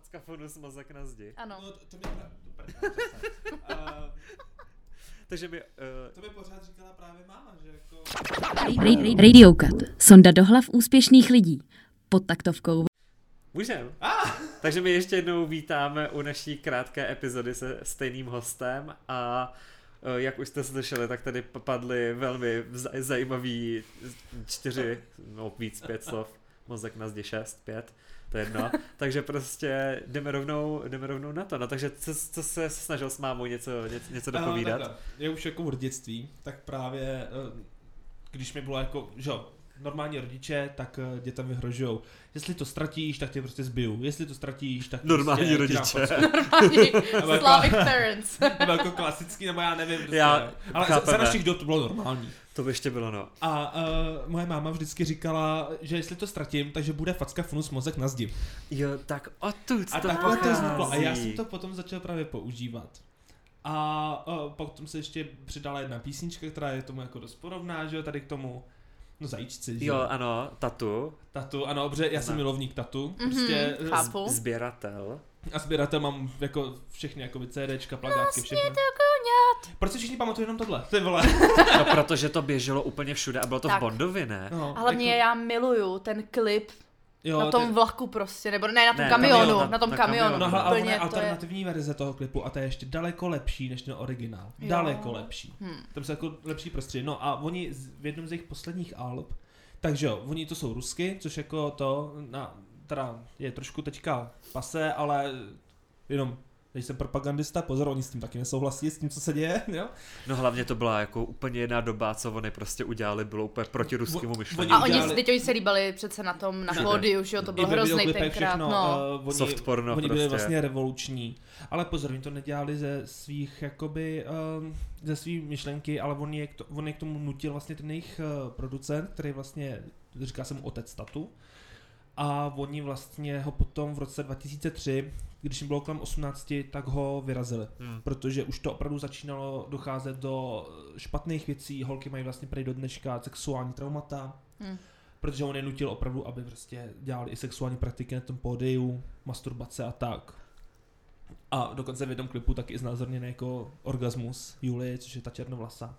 Fackafonus mozek na zdi. Ano. No, to, to mi pra... uh, Takže mi... Uh, to mi pořád říkala právě máma, že jako... Ra- Radio Cut. Sonda do hlav úspěšných lidí. Pod taktovkou můžem. Takže my ještě jednou vítáme u naší krátké epizody se stejným hostem a eh, jak už jste slyšeli, tak tady padly velmi zaj- zajímavý čtyři, no víc, pět slov, mozek na zdi šest, pět, to je jedno. Takže prostě jdeme rovnou, jdeme rovnou na to. No takže co, co se snažil s mámou něco, něco, něco Eh, dopovídat? takhle, Já už jako od dětství, tak právě, eh, když mi bylo jako, že jo, normální rodiče, tak eh, dětem vyhrožujou. Jestli to ztratíš, tak tě prostě zbiju. Jestli to ztratíš, tak Normální prostě ti dám rodiče. Normální jako- Slavic parents. Nebo jako klasický, nebo já nevím. Prostě, Já- ale za, za chápeme. našich dob to bylo normální. To by ještě bylo no. A uh, moje máma vždycky říkala, že jestli to ztratím, takže bude facka funus mozek na zdi. Jo, tak odtud A to to pochází. vzniklo. A já jsem to potom začal právě používat. A uh, potom se ještě přidala jedna písnička, která je tomu jako dost podobná, že jo, tady k tomu. No zajíčci, že Jo, ano, tatu, Tatu, ano, dobře, já jsem milovník tatu. Mhm, Prostě chápu. sběratel. a sběratel mám jako všechny jako CDčka, plagátky, všechno. Proč si všichni pamatují jenom tohle? Ty vole. No, protože to běželo úplně všude a bylo to v Tak. Bondovi, ne? No, A hlavně jako, já miluju ten klip jo, na tom ty- vlaku prostě, nebo ne, na tom Ne, kamionu, kamion, na- na tom na kamionu. kamionu. No, ale ona Úplně je to je... alternativní verze toho klipu a ta je ještě daleko lepší než ten originál. Jo. Daleko lepší. Hm. Tam jsou jako lepší prostředí. No a oni z- v jednom z jejich posledních alb, takže jo, oni to jsou rusky, což jako to, na, teda je trošku teďka pase, ale jenom když jsem propagandista, pozor, oni s tím taky nesouhlasí, s tím, co se děje, jo? No hlavně to byla jako úplně jiná doba, co oni prostě udělali, bylo úplně proti ruskému myšlení. A Oni oni, udělali- teď oni se líbali přece na tom, na pódiu, že jo, to bylo hrozný tenkrát, všechno, no. uh, oni, Soft porno oni byli prostě. vlastně revoluční. Ale pozor, oni to nedělali ze svých, jakoby, um, ze svých myšlenky, ale on je, k to, on je k tomu nutil vlastně ten jejich uh, producent, který vlastně, říká se mu otec tatu. A oni vlastně ho potom v roce 2003, když jim bylo kolem 18, tak ho vyrazili. Hmm. Protože už to opravdu začínalo docházet do špatných věcí, holky mají vlastně prý do dneška sexuální traumata, Hm. protože on je nutil opravdu, aby prostě dělali i sexuální praktiky na tom pódiu, masturbace a tak. A dokonce v jednom klipu taky znázorněný jako orgasmus Julie, což je ta černovlasa.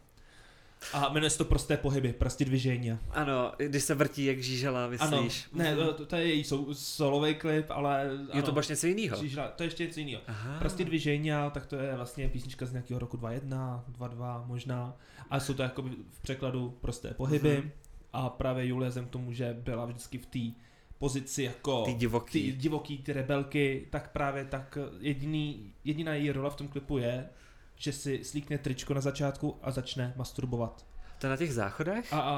A jmenuje se to prosté pohyby, prostě dvižení. Ano, když se vrtí jak žížela, Ano, myslíš? ne, Mhm. to, to je její sou, solový klip, ale Jo, ano, to bylo něco jiného. žížela, to je ještě něco jiného. Prostě dvižení, tak to je vlastně písnička z nějakého roku 2.1, 2.2 možná. A jsou to jako v překladu prosté pohyby. Mhm. A právě Julia vzhledem k tomu, že byla vždycky v té pozici jako Ty divoký. ty divoký, ty rebelky, tak právě tak jediný, jediná její role v tom klipu je, že si slíkne tričko na začátku a začne masturbovat. To na těch záchodech? A, a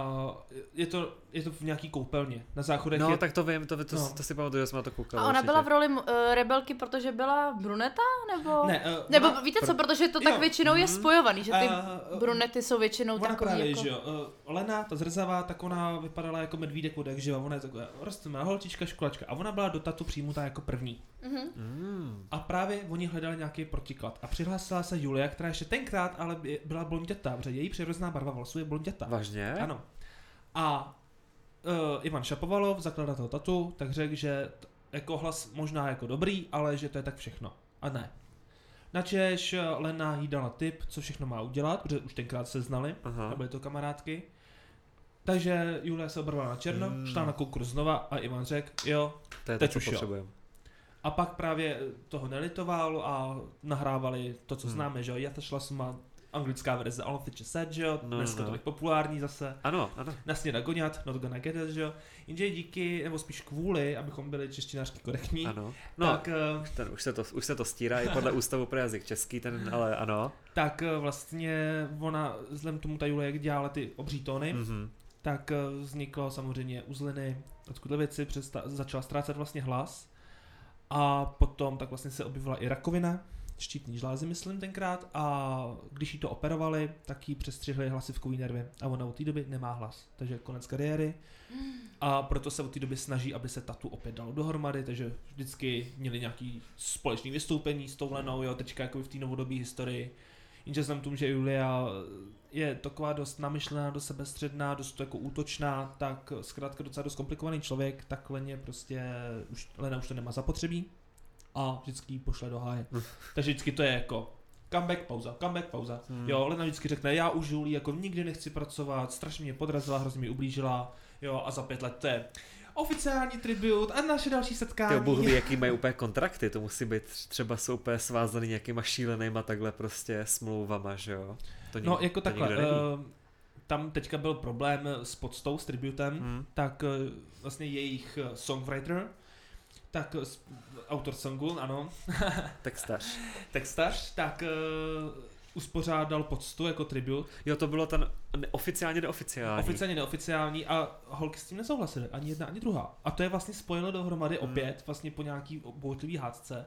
je, to, je to v nějaký koupelně. Na záchodech No, je... tak to vím, to, to, No. to si pamatuju, že jsme na to koukali. A ona určitě. byla v roli uh, rebelky, protože byla bruneta, nebo? Ne, uh, Nebo ona, víte co, pro- protože to Jo, tak většinou je mhm. spojovaný, že ty uh, brunety jsou většinou Ona takový právě, jako... že jo, uh, Lena, ta zrzavá, tak ona vypadala jako medvídek od jak živa, ona je taková rostlá holčička, školačka a ona byla do tatu přijmutá jako první. Mhm. Mm. A právě oni hledali nějaký protiklad. A přihlásila se Julia, která ještě tenkrát ale by- byla blondětá, protože její přirozená barva vlasů je blondětá. Vážně? Ano. A uh, Ivan Šapovalov, zakladatel Tatu, tak řekl, že t- jako hlas možná jako dobrý, ale že to je tak všechno. A ne. Načež eh, Lena jí dala tip, co všechno má udělat, protože už tenkrát se znali, Aha. a byly to kamarádky. Takže Julia se obrvala na černo, Hmm. šla na konkurs znova a Ivan řekl, jo. To je to, Teď co už jo. potřebujeme. A pak právě toho nelitoval a nahrávali to, co Hmm. známe, že jo. Jata Šlasma, anglická verze All of the Set, že jo. No, Dneska no. tolik populární zase. Ano, ano. Nasněda goňat, not gonna get it, že jo. Jenže díky, nebo spíš kvůli, abychom byli češtinářky korektní, Ano. No, tak, eh, ten, už, se to, už se to stírá i podle ústavu pro jazyk český, ten, ale ano. tak eh, vlastně ona, vzhledem k tomu ta Julie, jak dělala ty obří tóny, Mhm. tak eh, vzniklo samozřejmě uzliny, odkud věci, přesta- začala ztrácet vlastně hlas a potom tak vlastně se objevila i rakovina, štítný žlázy myslím tenkrát. A když jí to operovali, tak jí přestřihli hlasivkový nervy. A ona od té doby nemá hlas, takže konec kariéry. A proto se od té doby snaží, aby se tatu opět dalo dohromady, takže vždycky měli nějaký společný vystoupení s tou Lenou, jo, teďka jako v té novodobé historii. Jenže k tomu, že Julia je taková dost namyšlená, dost sebestředná, dost jako útočná, tak zkrátka docela dost komplikovaný člověk, tak Leně prostě, už, Lena už to nemá zapotřebí. A vždycky ji pošle do háje. Takže vždycky to je jako comeback, pauza, comeback, pauza. Hmm. Jo, Lena vždycky řekne, já už Julie jako nikdy nechci pracovat, strašně mě podrazila, hrozně mi ublížila, jo, a za pět let to je oficiální tribut a naše další setkání. Bůh ví, jaký mají úplně kontrakty, to musí být třeba jsou úplně svázaný nějakýma šílenýma takhle prostě smlouvama, že jo? To No, jako to takhle, uh, tam teďka byl problém s podstou, s tributem, Hmm. tak uh, vlastně jejich eh, songwriter, tak eh, autor songu, ano, Textař. textař, tak uh, uspořádal poctu jako tribut, Jo, to bylo ten oficiálně neoficiální. oficiálně neoficiální a holky s tím nesouhlasily, ani jedna, ani druhá. A to je vlastně spojilo dohromady Hmm. opět, vlastně po nějaký bouřlivý hádce,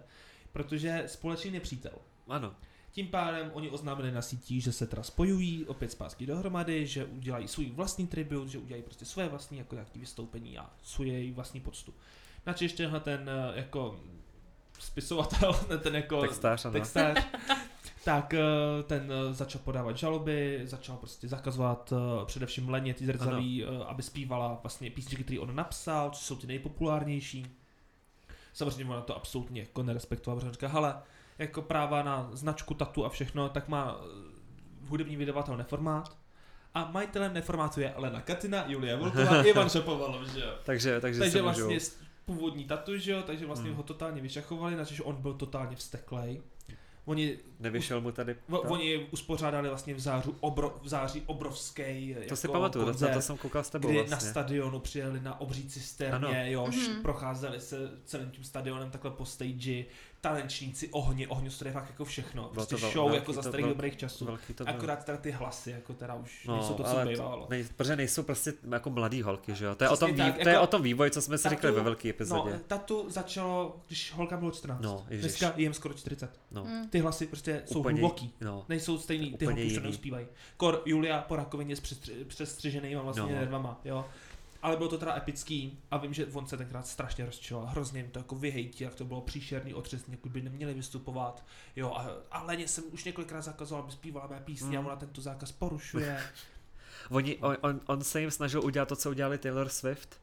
protože společný nepřítel. Ano. Tím pádem oni oznámili na sítích, že se teda spojují opět zpátky dohromady, že udělají svůj vlastní tribut, že udělají prostě svoje vlastní jako nějaký vystoupení a svůj vlastní poctu. Načež ještě tenhle ten eh, jako spisovatel, ten jako Textář, ano. textář, tak eh, ten eh, začal podávat žaloby, začal prostě zakazovat především Leně ty zrcadlí, aby zpívala vlastně písničky, které on napsal, což jsou ty nejpopulárnější. Samozřejmě ona to absolutně jako nerespektovala, protože říká, hele, jako práva na značku, tatu a všechno, tak má hudební vydavatel neformát. A majitelem neformátu je Lena Katina, Julia Volková, Ivan Šapovalov, že jo. Takže, takže, Takže můžou... vlastně s- původní tatu, že jo, takže vlastně Hmm. ho totálně vyšachovali, načež on byl totálně vzteklej. Oni, Nevyšel mu tady... vo, to? oni uspořádali vlastně v, zářu, obro, v září obrovský To jako si pamatuju, to, koncert, na to jsem koukal s tebou kdy vlastně. na stadionu přijeli na obří cisterně, Ano. jož Mhm. procházeli se celým tím stadionem takhle po stage, tanečníci, ohně, ohňostroje, fakt jako všechno. Prostě to vel- show velký jako za to- starých dobrých časů. Velký to. Akorát teda ty hlasy, jako teda už No, nejsou to, co ale bývalo. nej, protože nejsou prostě jako mladý holky, že jo? To je, o tom, tak, vý, to je jako- o tom vývoji, co jsme si řekli ve velké No, epizodě. tatu začalo, když holka bylo 14. No, ježiš. Dneska je jim skoro 40. No, Hmm. Ty hlasy prostě jsou Úplně- hluboký. no. Nejsou stejný, ty holky už to neuspívají. Kor Julia po rakovině s přestři- přestřiženýma vlastně No. nervama, jo. Ale bylo to teda epický a vím, že on se tenkrát strašně rozčiloval, hrozně jim to jako vyhejtí, jak to bylo příšerný otřesný, jak by neměli vystupovat, jo, a, a Leně jsem už několikrát zakazoval, aby zpívala mé písně Mm. a ona tento zákaz porušuje. Oni, on, on, on se jim snažil udělat to, co udělali Taylor Swift.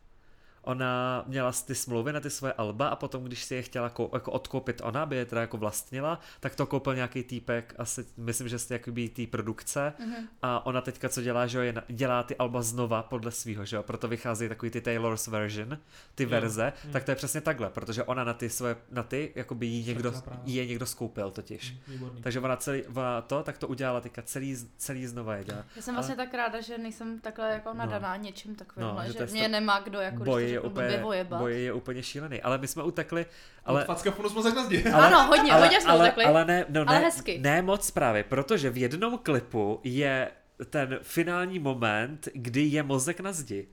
Ona měla ty smlouvy na ty svoje alba a potom, když si je chtěla kou, jako odkoupit ona, aby je teda jako vlastnila, tak to koupil nějaký týpek, asi myslím, že z té jakoby té produkce Mhm. a ona teďka co dělá, že jo, je, dělá ty alba znova podle svého, že jo, proto vychází takový ty Taylor's version, ty Jo. verze, Hmm. tak to je přesně takhle, protože ona na ty svoje, na ty, jakoby jí někdo, jí je někdo skoupil totiž. Mm, Výborný. Takže ona celý, ona to, tak to udělala teďka celý, celý znova je dělá. Já jsem vlastně tak ráda, že nejsem takhle jako nadaná něčím takovým, No, že že, to mě sta- nemá kdo jako Boj když to je úplně, blbě vojebat. boj je úplně šílený, ale my jsme utekli, Ale... ale, Facka funu jsme na zdi. ale, Ano, hodně, ale, hodně jsme ale, utekli. ale, ne, no, Ale ne, hezky. ne moc právě, protože v jednom klipu je ten finální moment, kdy je mozek na zdi.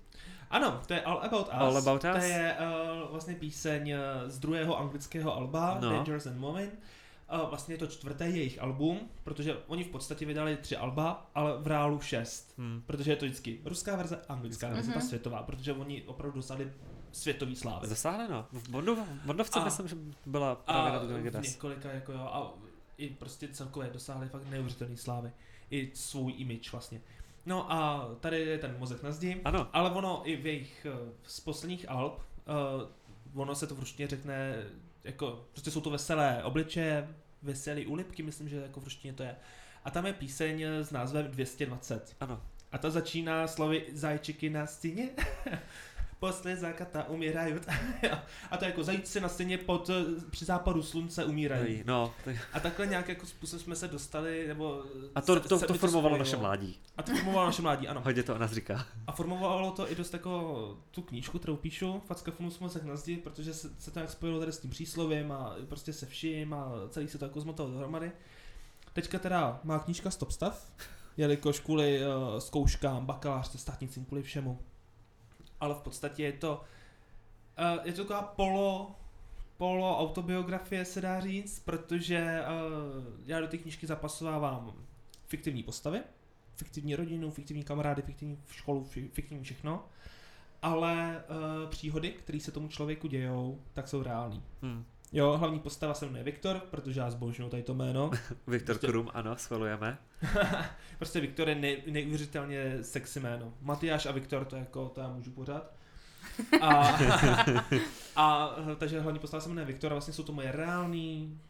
Ano, to je All About Us. All About To Us. je uh, vlastně píseň uh, z druhého anglického alba, no. Dangerous and Moment. Uh, vlastně je to čtvrté jejich album, protože oni v podstatě vydali tři alba, ale v reálu šest. Hmm. Protože je to vždycky ruská verze, anglická verze, Mhm. ta světová, protože oni opravdu dostali světový slávy. Zasáhli no. V Bondovce A- myslím, že byla právě A na to několika jako jo, a i prostě celkově dosáhli fakt neuvěřitelný slávy. I svůj image vlastně. No a tady je ten mozek na zdi. Ano, Ale ono i v jejich eh, z posledních alb, uh, ono se to v ruštině řekne, jako, prostě jsou to veselé obličeje, veselé úlipky, myslím, že jako v ruštině to je. A tam je píseň s názvem 220. ano. A ta začíná slovy zajčiky na stěně. Posle zákata umírají. a to jako zajíci na stěně pod, eh, při západu slunce umírají. No, tak- A takhle nějak jako způsob jsme se dostali, nebo... a to, se- to, se to mi formovalo naše mládí. A to formovalo naše mládí, ano. Hodně to nás říká. A formovalo to i dost jako tu knížku, kterou píšu, Facka Funus mozek na zdi, protože se, se to nějak spojilo tady s tím příslovím a prostě se vším a celý se to jako zmotalo dohromady. Teďka teda má knížka Stop stav, jelikož kvůli uh, zkouškám, bakalářce, státnicím, kvůli všemu. Ale v podstatě je to, uh, je to taková polo, polo autobiografie se dá říct, protože uh, já do té knížky zapasovávám fiktivní postavy, fiktivní rodinu, fiktivní kamarády, fiktivní školu, fi- fiktivní všechno, ale uh, příhody, které se tomu člověku dějou, tak jsou reální. Hmm. Jo, hlavní postava se jmenuje Viktor, protože já zbožňuji tady to jméno. Viktor Prostě- Krum, ano, schvalujeme. prostě Viktor je nej, neuvěřitelně sexy jméno. Matyáš a Viktor to jako, to já můžu pořád. A, a takže hlavní postava se jmenuje Viktor a vlastně jsou to moje reální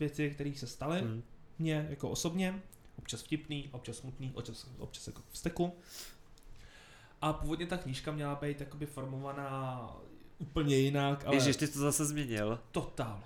věci, které se staly Hmm. mně jako osobně, občas vtipný, občas smutný, občas, občas jako v steku. A původně ta knížka měla být jakoby formovaná úplně jinak, ale Ježiš, ty to zase změnil. totál.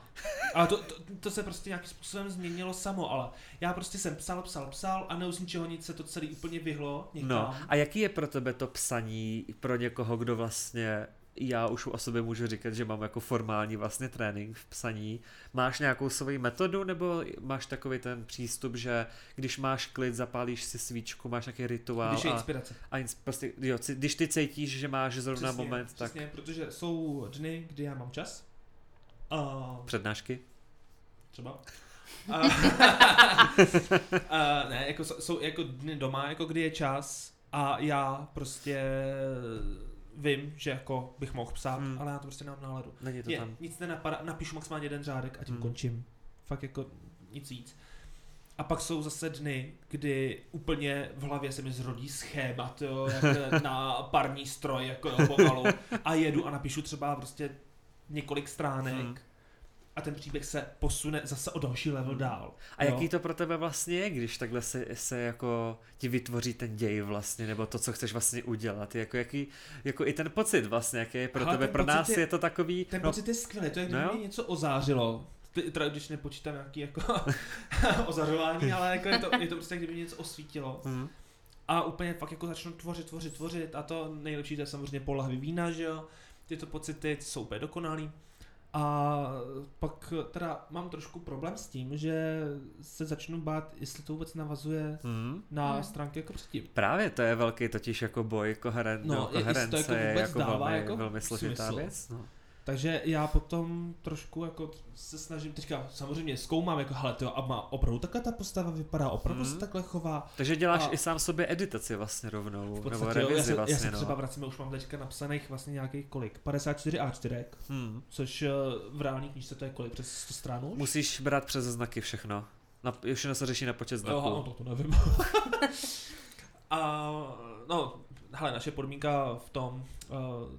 Ale to, to, to, se prostě nějakým způsobem změnilo samo, ale já prostě jsem psal, psal, psal a ne z ničeho nic se to celé úplně vyhlo někam. No, a jaký je pro tebe to psaní pro někoho, kdo vlastně já už o sobě můžu říkat, že mám jako formální vlastně trénink v psaní. Máš nějakou svoji metodu nebo máš takový ten přístup, že když máš klid, zapálíš si svíčku, máš nějaký rituál Když je a, inspirace. a ins- prostě, jo, když ty cítíš, že máš zrovna Přesně, moment, tak Přesně, protože jsou dny, kdy já mám čas. A přednášky. třeba. A, a, ne, jako jsou- jsou jako dny doma, jako kdy je čas a já prostě vím, že jako bych mohl psát, Hmm. ale já to prostě nemám náladu. Není to Mě tam. nic nenapadá, napíšu maximálně jeden řádek a tím Hmm. končím. Fakt jako nic víc. A pak jsou zase dny, kdy úplně v hlavě se mi zrodí schémat, jo, jak na parní stroj, jako jo, pomalu. A jedu a napíšu třeba prostě několik stránek. Hmm. A ten příběh se posune zase o další level Hmm. dál. A jo. jaký to pro tebe vlastně je, když takhle se, se jako ti vytvoří ten děj vlastně, nebo to, co chceš vlastně udělat, jako, jaký, jako i ten pocit vlastně, jaký je pro Hele, tebe, pro nás je, je- to takový, Ten no, pocit je skvělý, to je, kdyby No mě něco ozářilo. Teda když nepočítám nějaký jako ozařování, ale jako je, to, je to prostě, kdyby mě něco osvítilo. hm, A úplně fakt jako začnu tvořit, tvořit, tvořit a to nejlepší to je samozřejmě po lahvi vína, že jo. Tyto pocity jsou úplně dokonalý. A pak teda mám trošku problém s tím, že se začnu bát, jestli to vůbec navazuje hm. na Hmm. stránky jako předtím. Právě to je velký totiž jako boj, koheren, No, no, je- jestli to koherence jako je vůbec jako dává velmi, jako velmi složitá smysl. věc. No. Takže já potom trošku jako se snažím teďka samozřejmě zkoumám, jako hele, to a má opravdu takhle ta postava vypadá, opravdu Mhm. se takhle chová. Takže děláš A- i sám sobě editaci vlastně rovnou, V nebo podstatě, jo, já revizi se, vlastně, já se no. třeba vracím, už mám teďka napsaných vlastně nějakých kolik, 54 A4, Hm. což eh, v reální knížce to je kolik, přes 100 stran už? Musíš brát přes znaky všechno. Na, všechno se řeší na počet znaků. Jo, to, to nevím. a no, hele, naše podmínka v tom, uh,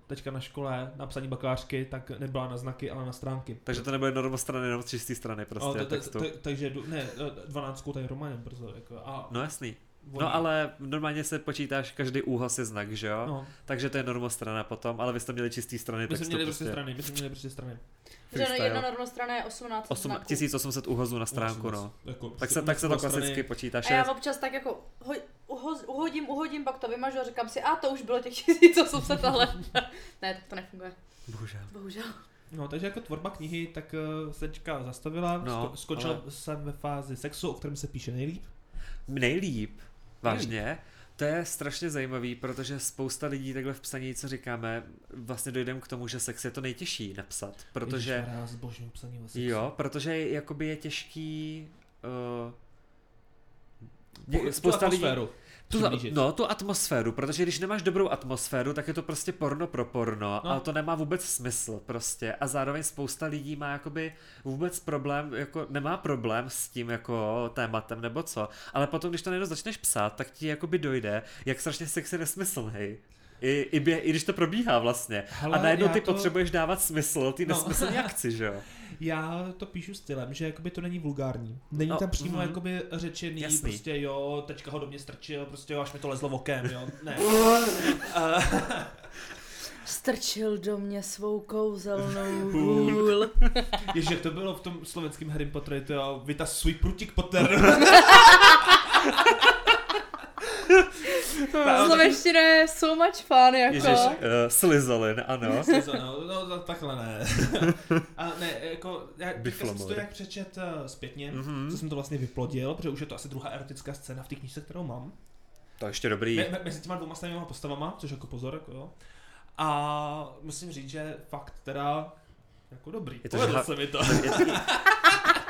teďka na škole, na psaní bakalářky, tak nebyla na znaky, ale na stránky. Takže to nebude normostrany, jenom z čisté strany prostě to- to- textu. to- Takže, jdu- ne, eh, 12 tady románem brzo, jako, a No jasný. oni- No ale normálně se počítáš každý úhlas je znak, že jo? no, Takže to je normostrana potom, ale vy jste měli čistý strany my jsme měli prostě. prostě strany, my jsme měli prostě strany. Freestyle. jedna normostrana je 18 Osm, znaků. 1800 úhazů na stránku, no. Jako, Tak se, tak se to strany- klasicky počítá. A já občas tak jako ho, uho, uhodím, uhodím, pak to vymažu a říkám si, a to už bylo těch 1800, ale ne, tak to nefunguje. Bohužel. Bohužel. No, takže jako tvorba knihy, tak uh, se teďka zastavila, No, no, skončil ale- jsem ve fázi sexu, o kterém se píše nejlíp. Nejlíp, vážně. To je strašně zajímavý, protože spousta lidí takhle v psaní, co říkáme, vlastně dojdeme k tomu, že sex je to nejtěžší napsat, protože... Já zbožňuji psaní o sexu. Jo, protože jakoby je těžký... Uh, spousta lidí, tu, no, tu atmosféru, protože když nemáš dobrou atmosféru, tak je to prostě porno pro porno No. no. a to nemá vůbec smysl prostě a zároveň spousta lidí má jakoby vůbec problém, jako nemá problém s tím jako tématem nebo co, ale potom, když to najednou začneš psát, tak ti jakoby dojde, jak strašně sex je nesmyslný. I, i, bě, I když to probíhá vlastně. Hele, a najednou ty to- potřebuješ dávat smysl, ty No. nesmyslný akci, že jo? Já to píšu stylem, že jakoby to není vulgární. Není No, tam přímo mhm. jakoby řečený, Jasný. prostě jo, teďka ho do mě strčil, prostě jo, až mi to lezlo okem, jo, ne. Strčil do mě svou kouzelnou hůl. Ježiš, jak to bylo v tom slovenském Harry Potteru, to jo, vytaz svůj prutik Potter. Slovenština je so much fun, jako. Ježiš, uh, slizolin, ano. no, no, no, takhle ne. A ne, jako, já jsem si to jak přečet uh, zpětně, Mhm. co jsem to vlastně vyplodil, protože už je to asi druhá erotická scéna v té knížce, kterou mám. To ještě dobrý. Me, me, mezi těma dvouma stejnýma postavama, což jako pozor, jako jo. A musím říct, že fakt teda jako dobrý. Je to žha- se mi to. Je,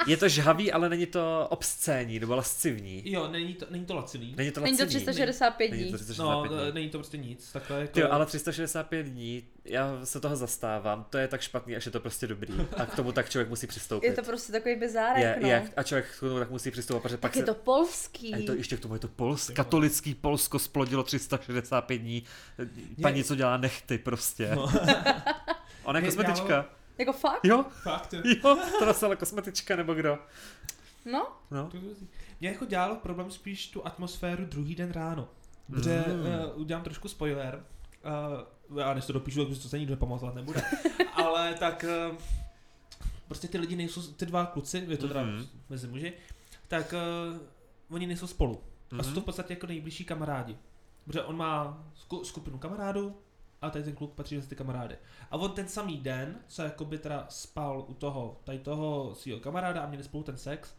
Je to žhavý, ale není to obscénní nebo lascivní. Jo, není to, není to laciný. Není to Není to laciný. 365 Není dní. to No, 365 dní. eh, není to prostě nic. Takhle jako... Ty jo, ale 365 dní, já se toho zastávám, to je tak špatný, až je to prostě dobrý. A k tomu tak člověk musí přistoupit. Je to prostě takový bizárek, je, no. je, a člověk k tomu tak musí přistoupit, protože pak tak je se... to polský. A je to ještě k tomu je to Pols, katolický Polsko splodilo 365 dní. Paní, co dělá nechty prostě. No. Ona je Je- kosmetička. Jako fakt? Jo, Fakt, jo. jo, to nosila kosmetička nebo kdo. No, No. Mě jako dělalo problém spíš tu atmosféru druhý den ráno. Protože Mm. uh, udělám trošku spoiler. Uh, já než to dopíšu, tak to se nikdo nepamatovat nebude. Ale tak uh, prostě ty lidi nejsou, ty dva kluci, je to teda Mhm. mezi muži, tak uh, oni nejsou spolu. A jsou Mhm. to v podstatě jako nejbližší kamarádi. Protože on má sku- skupinu kamarádů a tady ten kluk patří mezi ty kamarády. A on ten samý den, co jakoby teda spal u toho, tady toho svého kamaráda a měli spolu ten sex,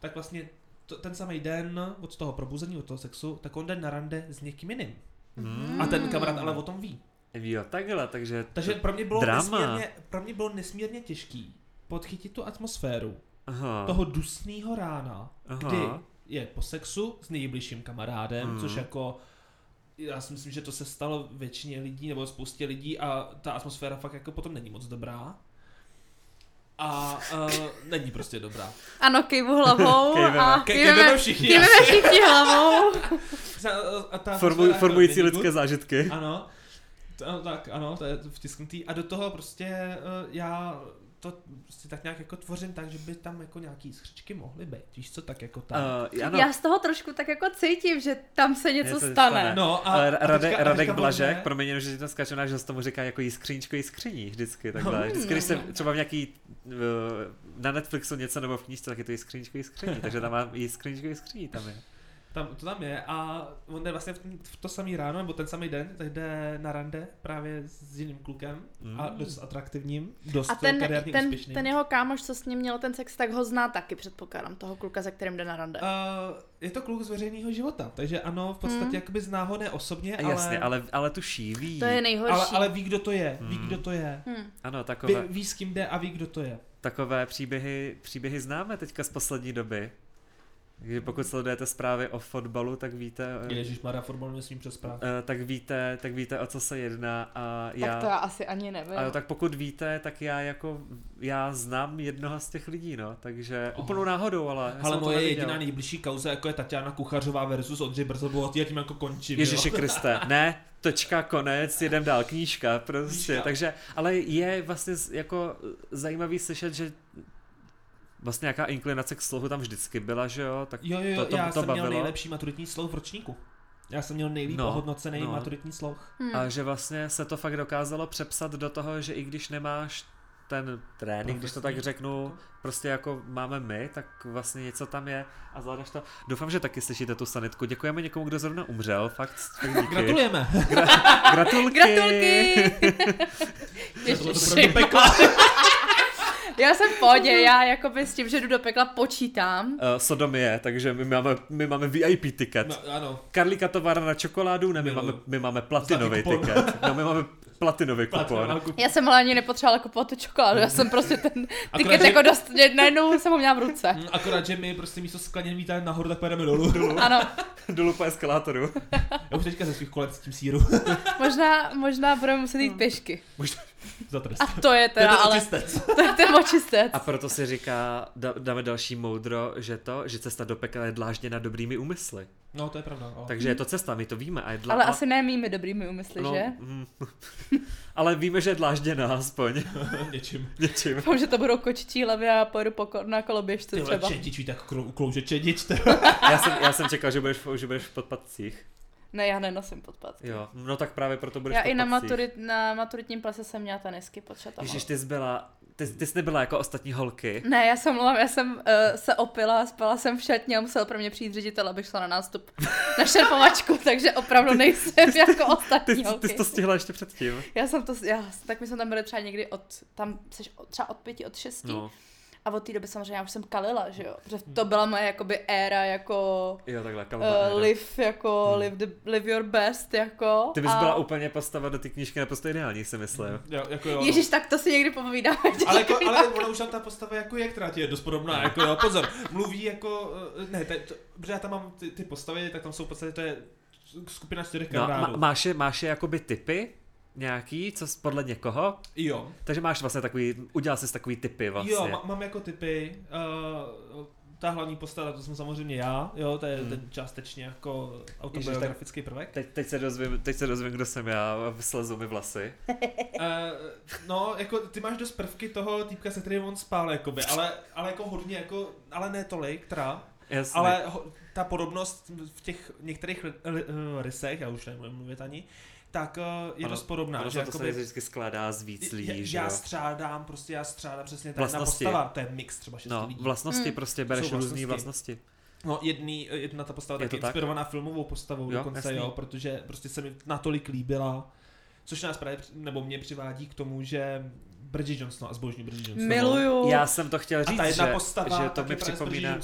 tak vlastně to, ten samý den od toho probuzení, od toho sexu, tak on jde na rande s někým jiným. Hmm. A ten kamarád ale o tom ví. Jo, takhle, takže... Takže pro mě bylo, Drama. nesmírně, pro mě bylo nesmírně těžký podchytit tu atmosféru Aha. toho dusného rána, Aha. kdy je po sexu s nejbližším kamarádem, Mhm. což jako já si myslím, že to se stalo většině lidí nebo spoustě lidí a ta atmosféra fakt jako potom není moc dobrá. A uh, není prostě dobrá. ano, kejvu hlavou Kejveme. a kejveme, všichni, kejveme všichni hlavou. A ta Formuj, atmosféra formující lidské good. zážitky. Ano. To, tak ano, to je vtisknutý. A do toho prostě uh, já to prostě tak nějak jako tvořím tak, že by tam jako nějaký skřičky mohly být. Víš co, tak jako tam. Uh, ano, Já z toho trošku tak jako cítím, že tam se něco Něco stane. stane. no a, ale a Rade, teďka- a Radek teďka Blažek, možné- promiň, jenom, že to skáču, náš host tomu říká jako jiskříčko, jiskříní, vždycky takhle. No. Vždycky, když se třeba v nějaký, uh, na Netflixu něco nebo v knížce, tak je to jiskříčko, jiskříní, takže tam má jiskříčko, jiskříní, tam je. Tam, to tam je a on jde vlastně v, ten, v to samý ráno, nebo ten samý den, tak jde na rande právě s jiným klukem Mm. a dost atraktivním, dost A ten, kariérně ten, úspěšným. ten jeho kámoš, co s ním měl ten sex, tak ho zná taky, předpokládám, toho kluka, za kterým jde na rande. Uh, je to kluk z veřejného života, takže ano, v podstatě Hmm. jakoby zná ho ne osobně, ale, Jasně, ale, ale tuší, ví. to je nejhorší. ale, ale ví, kdo to je, ví, Hmm. kdo to je. Hm. Ano, Ví, takové, ví, s kým jde a ví, kdo to je. takové příběhy, příběhy známe teďka z poslední doby. Takže pokud sledujete zprávy o fotbalu, tak víte, eh, Ježíš Mara fotbal nesmím přes práv. eh, tak víte, tak víte, o co se jedná a já... Tak to já asi ani nevím. A jo, tak pokud víte, tak já jako, já znám jednoho z těch lidí, no, takže Aha. úplnou náhodou, ale já Ale moje neviděl. jediná nejbližší kauza jako je Tatiana Kuchařová versus Ondřej Brzobohatý a tím jako končím. Ježiši jo. Kriste, ne, točka, konec, jedem dál, knížka, prostě, Knížka. takže, ale je vlastně jako zajímavý slyšet, že vlastně nějaká inklinace k slohu tam vždycky byla, že jo, tak Jo, jo, jo, to, to, já to jsem bavilo. měl nejlepší maturitní sloh v ročníku. Já jsem měl nejlíp No, ohodnocený no. maturitní sloh. Hm. A že vlastně se to fakt dokázalo přepsat do toho, že i když nemáš ten trénink, když to tak řeknu, prostě jako máme my, tak vlastně něco tam je a zvládáš to. Doufám, že taky slyšíte tu sanitku. Děkujeme někomu, kdo zrovna umřel, fakt, fakt díky. Gratulujeme. Gratulky. Gratulky! To Ježiši. pekla. Já jsem v pohodě, já jakoby s tím, že jdu do pekla počítám. Uh, sodomie, takže my máme, my máme VIP ticket. No, ano. Karlíka továrna na čokoládu, ne, my máme, my máme platinový ticket. No, my máme platinový kupon. Já jsem ale ani nepotřebovala kupovat tu čokoládu, já jsem prostě ten tiket že- jako dost, najednou jsem ho měla v ruce. Mm, Akorát, že my prostě místo skleněn vítáme nahoru, tak pojedeme dolů. dolů. Ano, Dolů po eskalátoru. Já už teďka ze svých kolec s tím síru. možná, možná budeme muset jít pěšky. Za trest. A to je To je teda, ten ale očistec. to je ten močistec. A proto si říká, da, dáme další moudro, že to, že cesta do pekla je dlážděna dobrými úmysly. No, to je pravda. No. Takže je to cesta, my to víme. A je dla... Ale asi ne mými dobrými úmysly, no, že? mm. Ale víme, že je dlážděna aspoň Něčím. něčím. Doufám, že to budou kočičí levy a pojedu po, na koloběžce třeba. čedič, víte, jako krou- klouže čedič. Já jsem, já jsem čekal, že budeš, že budeš v podpatcích. Ne, já nenosím podpatky. Jo, no tak právě proto budeš Já i na, maturit, na maturitním plese jsem měla tenisky pod šatama. Ježiš, ty jsi byla, ty, ty jsi nebyla jako ostatní holky. Ne, já jsem mluvám, já jsem uh, se opila, spala jsem v šatně a musel pro mě přijít ředitel, abych šla na nástup na šerpovačku, takže opravdu nejsem jako Ty, ostatní jsi- ty holky. jsi to stihla ještě předtím. Já jsem to, já, tak my jsme tam byli třeba někdy od, tam seš od- třeba od pěti, od šesti No. A od té doby samozřejmě já už jsem kalila, že jo? Protože to byla moje jakoby éra jako Jo, takhle, uh, live jako, Hmm. live, the, live your best jako. Ty bys a... byla úplně postava do té knížky naprosto ideální, si myslím. Jo, jako jo, no. Ježíš, tak to si někdy popovídáme. ale, jako, ale ona už tam ta postava jako je, která ti je dost podobná, jako jo, pozor, mluví jako, eh, ne, to, to, protože já tam mám ty, ty postavy, tak tam jsou v podstatě, to je skupina čtyřech No, kamarádů. má, máš, je, máš je jakoby typy nějaký, co podle někoho? Jo, Takže máš vlastně takový, udělal jsi takový typy vlastně. jo, má, mám jako typy, uh, ta hlavní postava, to jsem samozřejmě já, jo, to je Hmm. ten částečně jako autobiografický prvek. Teď, teď, se dozvím, teď se dozvím, kdo jsem já, slezu mi vlasy. Uh, no, jako ty máš dost prvky toho týpka, se kterým on spál, jakoby, ale, ale jako hodně, jako, ale ne tolik, teda, Jasně. ale ho, ta podobnost v těch některých uh, rysech, já už nemůžu mluvit ani, tak uh, je Ono- dost podobná, ono že se to se jakoby, vždycky skládá z víc já, lidí, že já jo? střádám, prostě já střádám přesně ta jedna Vlastnosti. postava, to je mix třeba šesti No, lidí. vlastnosti, Mm. prostě bereš různé vlastnosti. No, jedný, jedna ta postava Je taky tak? inspirovaná filmovou postavou Jo, dokonce, jasný. jo, protože prostě se mi natolik líbila, což nás právě, nebo mě přivádí k tomu, že Bridget Johnson a zbožní Bridget Johnson. Miluju. Já jsem to chtěl A říct, ta jedna že, postava že to tak mi připomíná...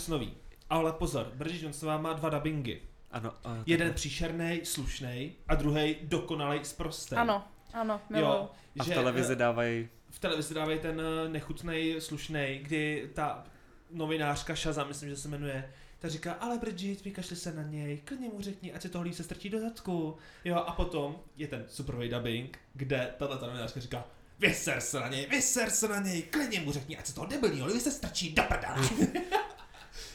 Ale pozor, Bridget Johnsonová má dva dubbingy. Ano, a, Jeden příšerný, slušný a druhý dokonalý sprostý. Ano, ano, miluju. Jo, a v že, televizi eh, dávají... v televizi dávají ten eh, nechutný, slušný, kdy ta novinářka Shaza, myslím, že se jmenuje, ta říká, ale Bridget, vykašli se na něj, klidně mu řekni, ať se tohle se strčí do zadku. Jo, a potom je ten superový dubbing, kde tato ta novinářka říká, vyser se na něj, vyser se na něj, klidně mu řekni, ať se toho debilního se strčí do prdele.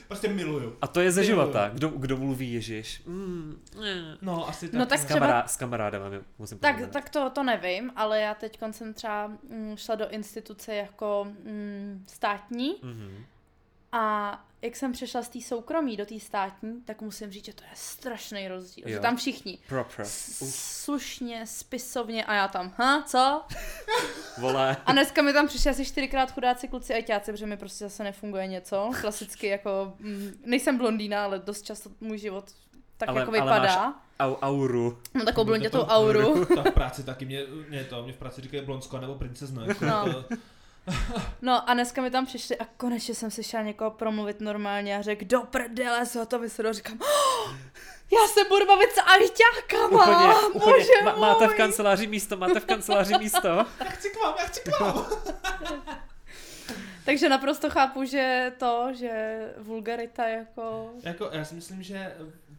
prostě miluju. A to je ze života. Kdo, kdo mluví Ježíš? Mm. No, asi tak. No tak S, třeba- kamará, s kamarádem, musím Tak, tak to, to nevím, ale já teď jsem třeba mm, šla do instituce jako mm, státní Mhm. a jak jsem přešla z té soukromí do té státní, tak musím říct, že to je strašný rozdíl. Jo. Že tam všichni Proper. slušně, spisovně a já tam, ha, co? vole. A dneska mi tam přišli asi čtyřikrát chudáci kluci ajťáci, protože mi prostě zase nefunguje něco. Klasicky jako, mm, nejsem blondýna, ale dost často můj život tak Ale- jako ale vypadá. Au, auru. Mám takovou blondětou To- auru. To v práci taky, mě, mě to, mě v práci říkají blondsko nebo princezna. Jako No. to, No a dneska mi tam přišli a konečně jsem slyšela někoho promluvit normálně a řekl, do prdele se o to vysedu. Říkám, "Oh, já se budu bavit s ajťákama, Úplně, úplně. bože Ma, máte v můj." kanceláři místo, máte v kanceláři místo. já chci k vám, já chci k vám. Takže naprosto chápu, že to, že vulgarita jako... Jako, já si myslím, že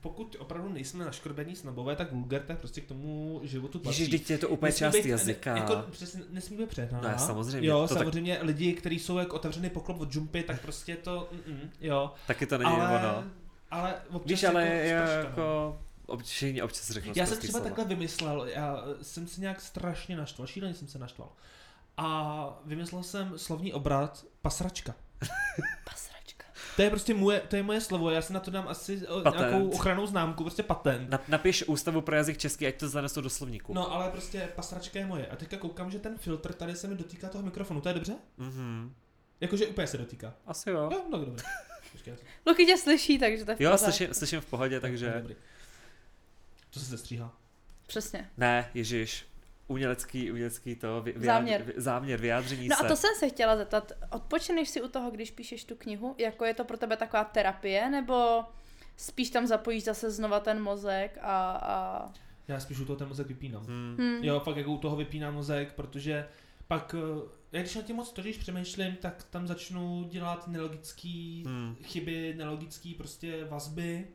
pokud opravdu nejsme naškrbení snobové, tak vulgarita prostě k tomu životu patří. Ježiš, teď je to úplně Nesmí část být- jazyka. Ne, jako, přesně, nesmí být přehnaná. Ne, samozřejmě, Jo, to tak- samozřejmě lidi, kteří jsou jako otevřený poklop od jumpy, tak prostě to, mm, jo. Taky to není ale, ono. ale občas Víš, ale jako, jako... Občas, občas řeknu Já jsem třeba slova. takhle vymyslel, já jsem se nějak strašně naštval, šíleně jsem se naštval. A vymyslel jsem slovní obrat pasračka. Pasračka. To je prostě moje, to je moje slovo, já si na to dám asi o, Patent. nějakou ochranou známku, prostě patent. Na, napiš ústavu pro jazyk český, ať to zanesou do slovníku. No ale prostě pasračka je moje. A teďka koukám, že ten filtr tady se mi dotýká toho mikrofonu, to je dobře? Mhm. Jakože úplně se dotýká. Asi jo. Jo, no dobře. Luky tě slyší, takže to je v Jo, slyším, slyším v pohodě, takže... Dobrý. To se zestříhá. Přesně. Ne, ježiš. Umělecký, umělecký to, vy, vyjádř- Záměr. vy- záměr, vyjádření No se. a to jsem se chtěla zeptat. Odpočineš si u toho, když píšeš tu knihu? Jako je to pro tebe taková terapie, nebo spíš tam zapojíš zase znova ten mozek a... a... Já spíš u toho ten mozek vypínám. Hmm. Hm. Jo, fakt jako u toho vypínám mozek, protože pak, eh, já když na tím moc totiž přemýšlím, tak tam začnu dělat nelogický Hmm. chyby, nelogický prostě vazby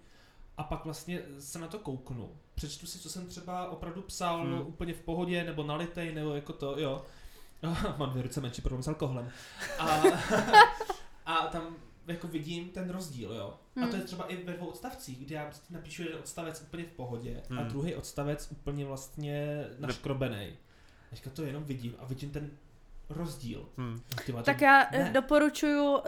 a pak vlastně se na to kouknu. Přečtu si, co jsem třeba opravdu psal Hmm. hmm. úplně v pohodě, nebo nalitej, nebo jako to, jo. Mám dvě ruce menší problém s alkoholem. A, a tam jako vidím ten rozdíl, jo. A to je třeba i ve dvou odstavcích, kde já prostě napíšu jeden odstavec úplně v pohodě a Hmm. druhý odstavec úplně vlastně naškrobený. Teďka to jenom vidím a vidím ten rozdíl. Hmm. A ty vole, Tak to- já ne. ne. doporučuju uh,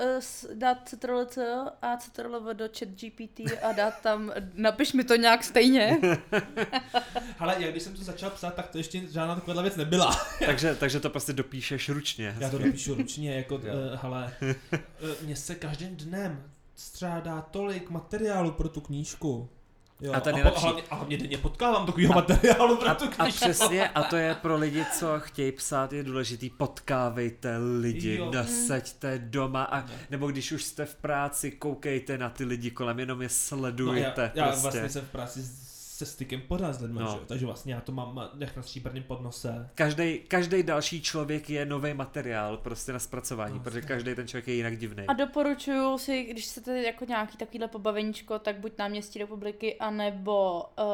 dát CTRL-C a CTRL do chat GPT a dát tam, napiš mi to nějak stejně. Ale já když jsem to začal psát, tak to ještě žádná taková věc nebyla. takže, takže to prostě dopíšeš ručně. Já to napíšu ručně, jako, uh, hele, uh, mně se každým dnem střádá tolik materiálu pro tu knížku. Jo, A a, ten a, nejlepší- a, hlavně, a hlavně denně potkávám takovýho materiálu pro A, tu a přesně, a to je pro lidi, co chtějí psát, je důležitý, potkávejte lidi, Jo. nasaďte doma, a, nebo když už jste v práci, koukejte na ty lidi kolem, jenom je No, sledujte já, já prostě. vlastně jsem v práci se stykem pořád s lidmi, No. že? takže vlastně já to mám jak na stříbrném podnose. Každý, každý další člověk je nový materiál prostě na zpracování, No, protože každý ten člověk je jinak divný. A doporučuju si, když chcete jako nějaký takovýhle pobaveníčko, tak buď náměstí republiky, anebo uh,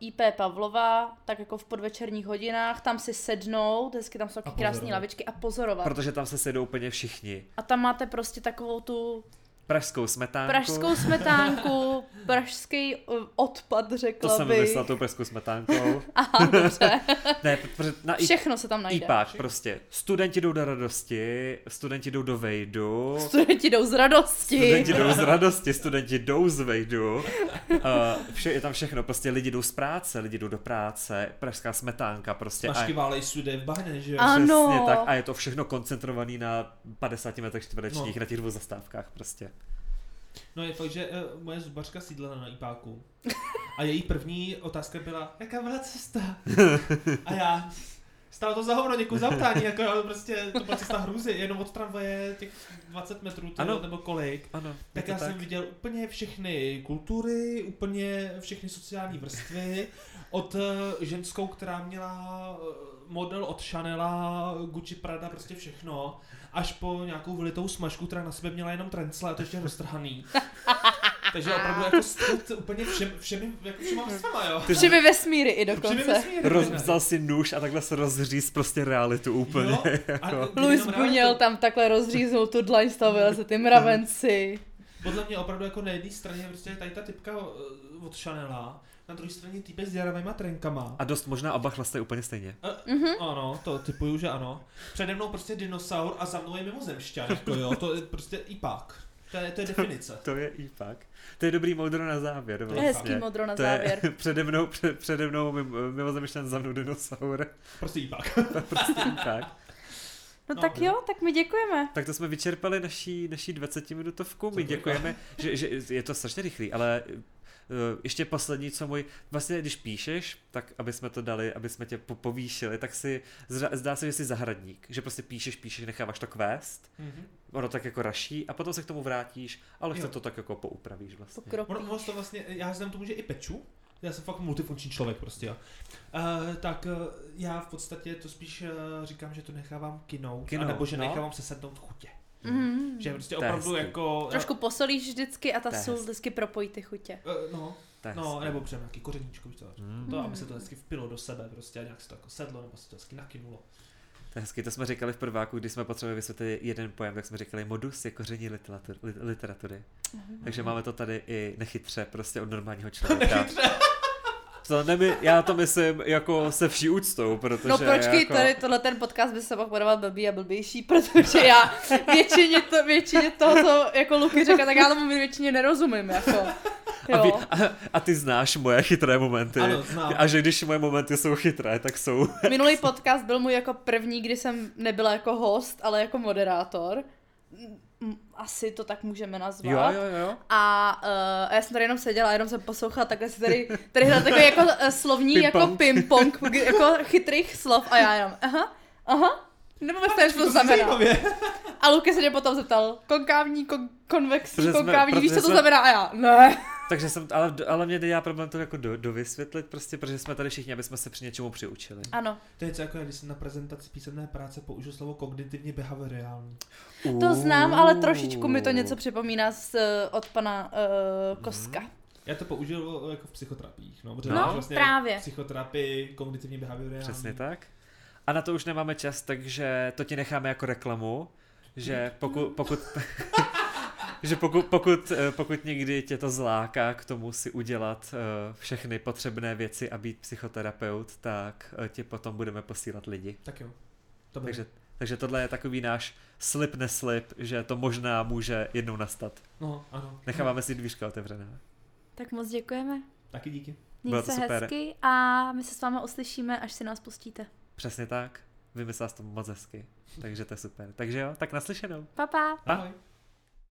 IP Pavlova, tak jako v podvečerních hodinách, tam si sednout, hezky tam jsou taky krásné lavičky a pozorovat. Protože tam se sedou úplně všichni. A tam máte prostě takovou tu Pražskou smetánku. pražskou smetánku, pražský uh, odpad, To řekla jsem bych. vymyslel tou pražskou smetánkou. Aha, dobře. ne, na I- Všechno se tam najde. IPák prostě. Studenti jdou do radosti, studenti jdou do vejdu, Studenti jdou z radosti. studenti jdou z radosti, studenti jdou z vejdu. Uh, vše, je tam všechno, prostě lidi jdou z práce, lidi jdou do práce, pražská smetánka prostě. Mašky a, válej sude v bahně, že jo? Ano. Přesně tak a je to všechno koncentrovaný na 50 metrech čtverečních No. na těch dvou zastávkách prostě. No je fakt, že uh, moje zubařka sídlela na IPáku. A její první otázka byla, jaká byla cesta? A já, stálo to za hovno, děkuji za ptání, jako jo, prostě to byla cesta hrůzy, jenom od tramvaje těch 20 metrů, to, Ano. nebo kolik. Ano, Tak já to jsem viděl úplně všechny kultury, úplně všechny sociální vrstvy, od eh, ženskou, která měla eh, model od Chanela, Gucci Prada, prostě všechno, až po nějakou vylitou smažku, která na sebe měla jenom trencle a to ještě roztrhaný. Takže opravdu jako střed úplně všem, všemi, jako všema vrstvama, jo. Všemi vesmíry i Všemi dokonce. vesmíry, Roz, vzal si nůž a takhle se rozříz prostě realitu úplně. Jo, jako. Luis Buněl realitu- tam takhle rozříznul tu dlaň, stavil se ty mravenci. Podle mě opravdu jako na jedné straně prostě je tady ta typka eh, od Chanela, na druhé straně týpek s děravýma trenkama. A dost možná oba chlaste úplně stejně. Mhm. Ano, to typuju, že ano. Přede mnou prostě dinosaur a za mnou je mimozemšťan, jako jo, to je prostě ipák. To je, to je definice. To je i pak. To je dobrý moudro na závěr. To To Vlastně. je hezký modro na to závěr. je přede mnou, před, přede mnou mimo- mimozemšťan za mnou dinosaur. Prostě ipák. prostě i tak. No No, tak jo. jo, tak my děkujeme. Tak to jsme vyčerpali naší, naší 20 minutovku. My Co děkujeme, že, že je to strašně rychlý, ale ještě poslední, co můj, vlastně když píšeš, tak aby jsme to dali, aby jsme tě po- povýšili, tak si zdá, se, že jsi zahradník, že prostě píšeš, píšeš, necháváš to kvést, Mhm. ono tak jako raší a potom se k tomu vrátíš, ale Jo. se to tak jako poupravíš vlastně. Pokropíš. Ono, ono to vlastně, já vzhledem tomu, že i peču, já jsem fakt multifunkční člověk prostě, jo. Uh, tak uh, já v podstatě to spíš uh, říkám, že to nechávám kinout, Kinout, nebo že no. nechávám se sednout chutě. Mhm. Že prostě To opravdu jako... Trošku posolíš vždycky a ta sůl vždycky propojí ty chutě. Uh, no, je no, nebo přijeme nějaký kořeníčko, víš co, Mm. to, aby se to hezky vpilo do sebe prostě a nějak se to jako sedlo, nebo se to hezky nakynulo. To je hezky, to jsme říkali v prváku, když jsme potřebovali vysvětlit jeden pojem, tak jsme říkali modus je koření literatur, li, literatury. Takže máme to tady i nechytře, prostě od normálního člověka. To nemy, já to myslím jako se vší úctou, protože No počkej, jako... tady tohle ten podcast by se mohl jmenovat blbý a blbější, protože já většině, to, většině toho, co jako Luky řekl, tak já tomu většině nerozumím, jako. A, vy, a, a ty znáš moje chytré momenty. Ano, znám. A že když moje momenty jsou chytré, tak jsou. Minulý podcast byl můj jako první, kdy jsem nebyla jako host, ale jako moderátor. Asi to tak můžeme nazvat. Jo, jo, jo. A, uh, a já jsem tady jenom seděla a jenom jsem poslouchala takhle si tady, tady takový jako uh, slovní Ping jako pong. ping-pong, jako chytrých slov a já jenom aha, aha, nebo vůbec co to znamená. Zajímavě. A Luky se mě potom zeptal, konkávní, kon- konvexní, konkávní, víš, co to znamená? A já, ne. Takže jsem, ale, ale mě dělá problém to jako do, dovysvětlit, prostě, protože jsme tady všichni, aby jsme se při něčemu přiučili. Ano, To je něco jako, když jsem na prezentaci písemné práce použil slovo kognitivně behaviorální. to znám, ale trošičku mi to něco připomíná z, eh, od pana uh, Koska. Já to použil jako v psychoterapiích, no, protože No, vlastně právě. psychoterapii kognitivně behaviorální. Přesně tak. A na to už nemáme čas, takže to ti necháme jako reklamu, že pokud, pokud, že pokud, pokud, eh, pokud někdy tě to zláká k tomu si udělat eh, všechny potřebné věci a být psychoterapeut, tak eh, ti potom budeme posílat lidi. Tak jo. To. Takže, takže tohle je takový náš slip neslip, že to možná může jednou nastat. No, ano. Necháváme si dvířka otevřená. Tak moc děkujeme. Taky díky. Bylo Mějte to se super. hezky a my se s váma uslyšíme, až si nás pustíte. Přesně tak. Vymyslela jsi to moc hezky. Takže to je super. Takže jo, tak naslyšenou. Pa, pa. Pa. Ahoj.